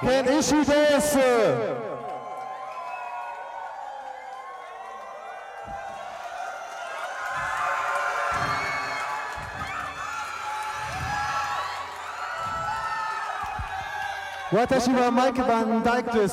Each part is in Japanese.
can issue this. Watashi wa Mike Van Dyke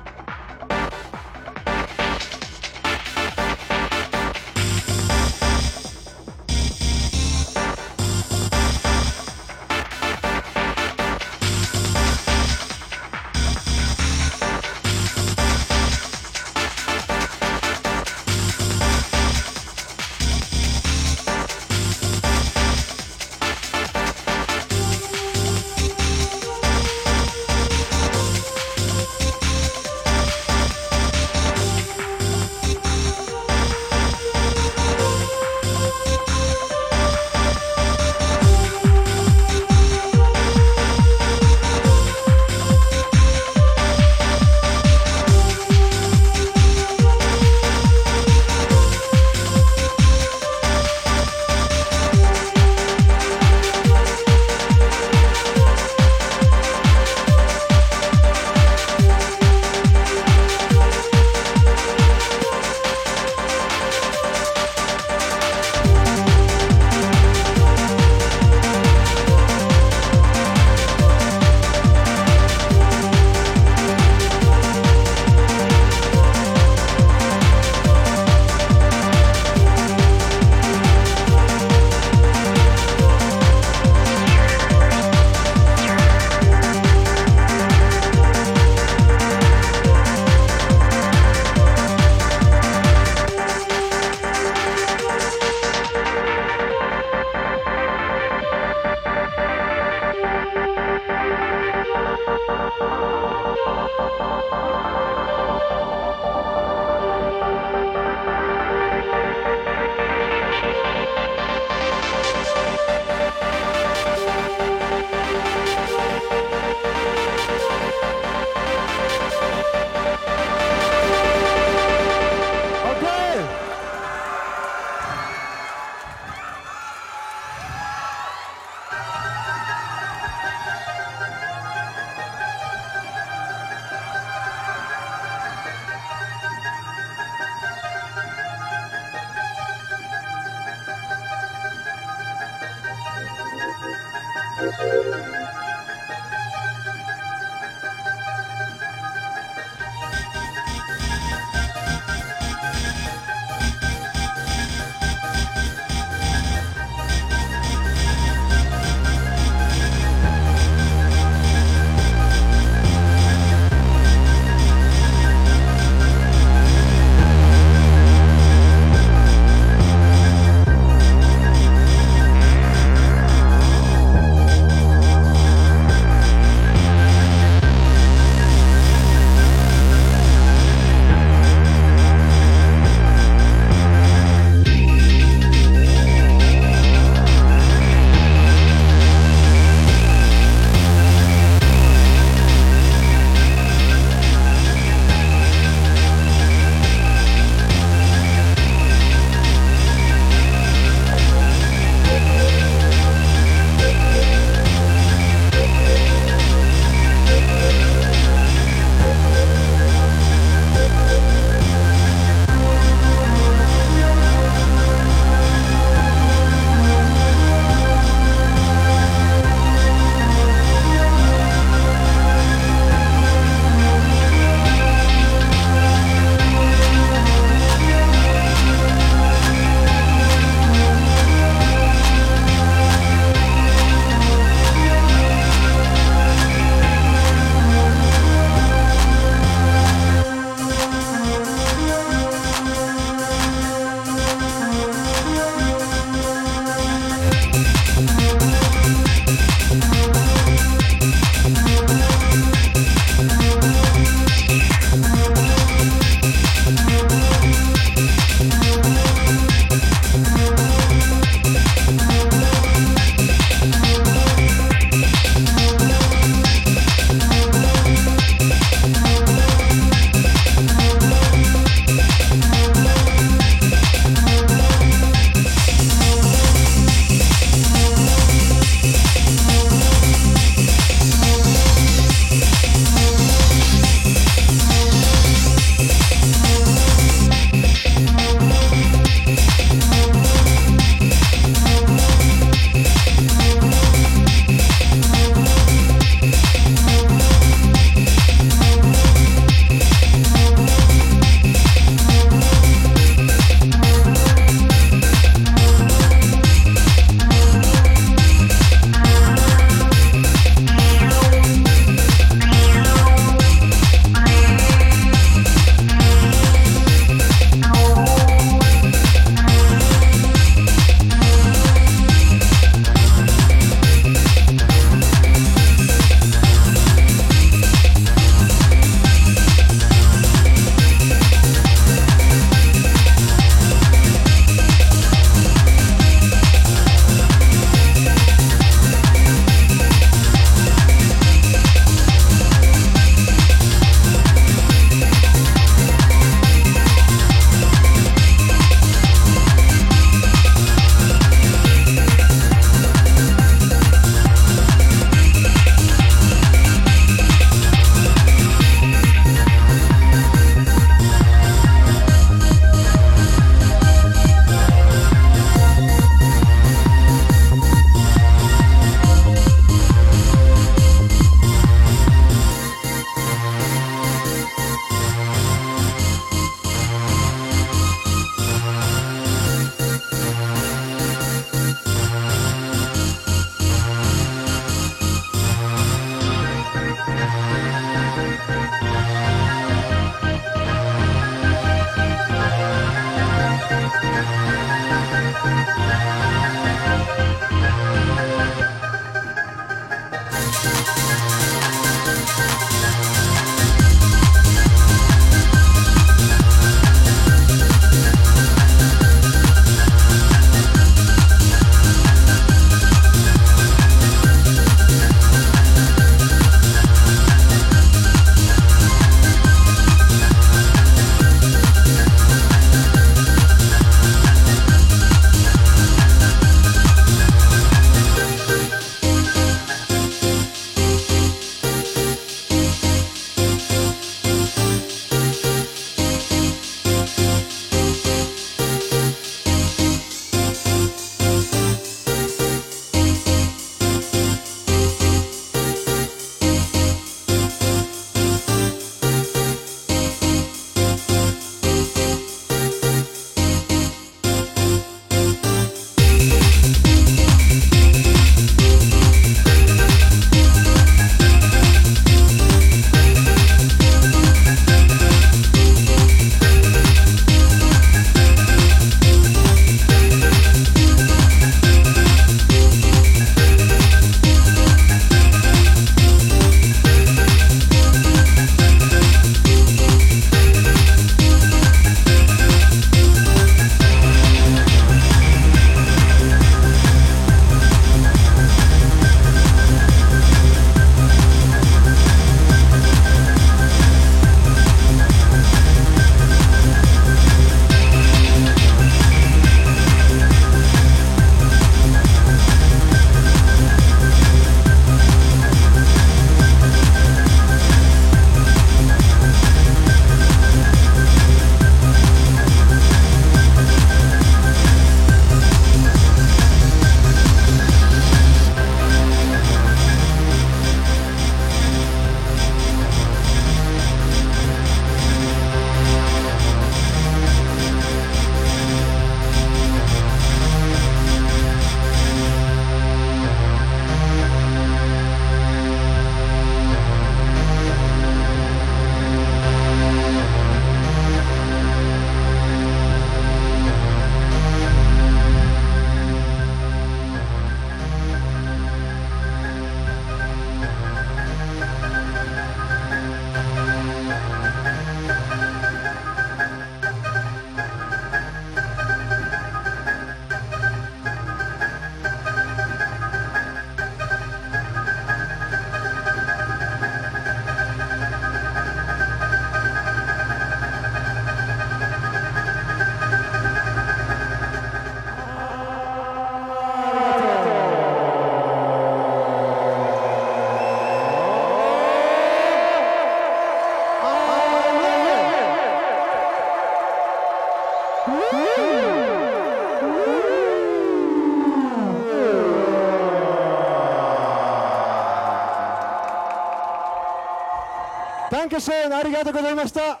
挙手ありがとうございました。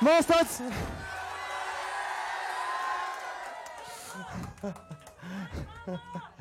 もう一つ Ha ha ha.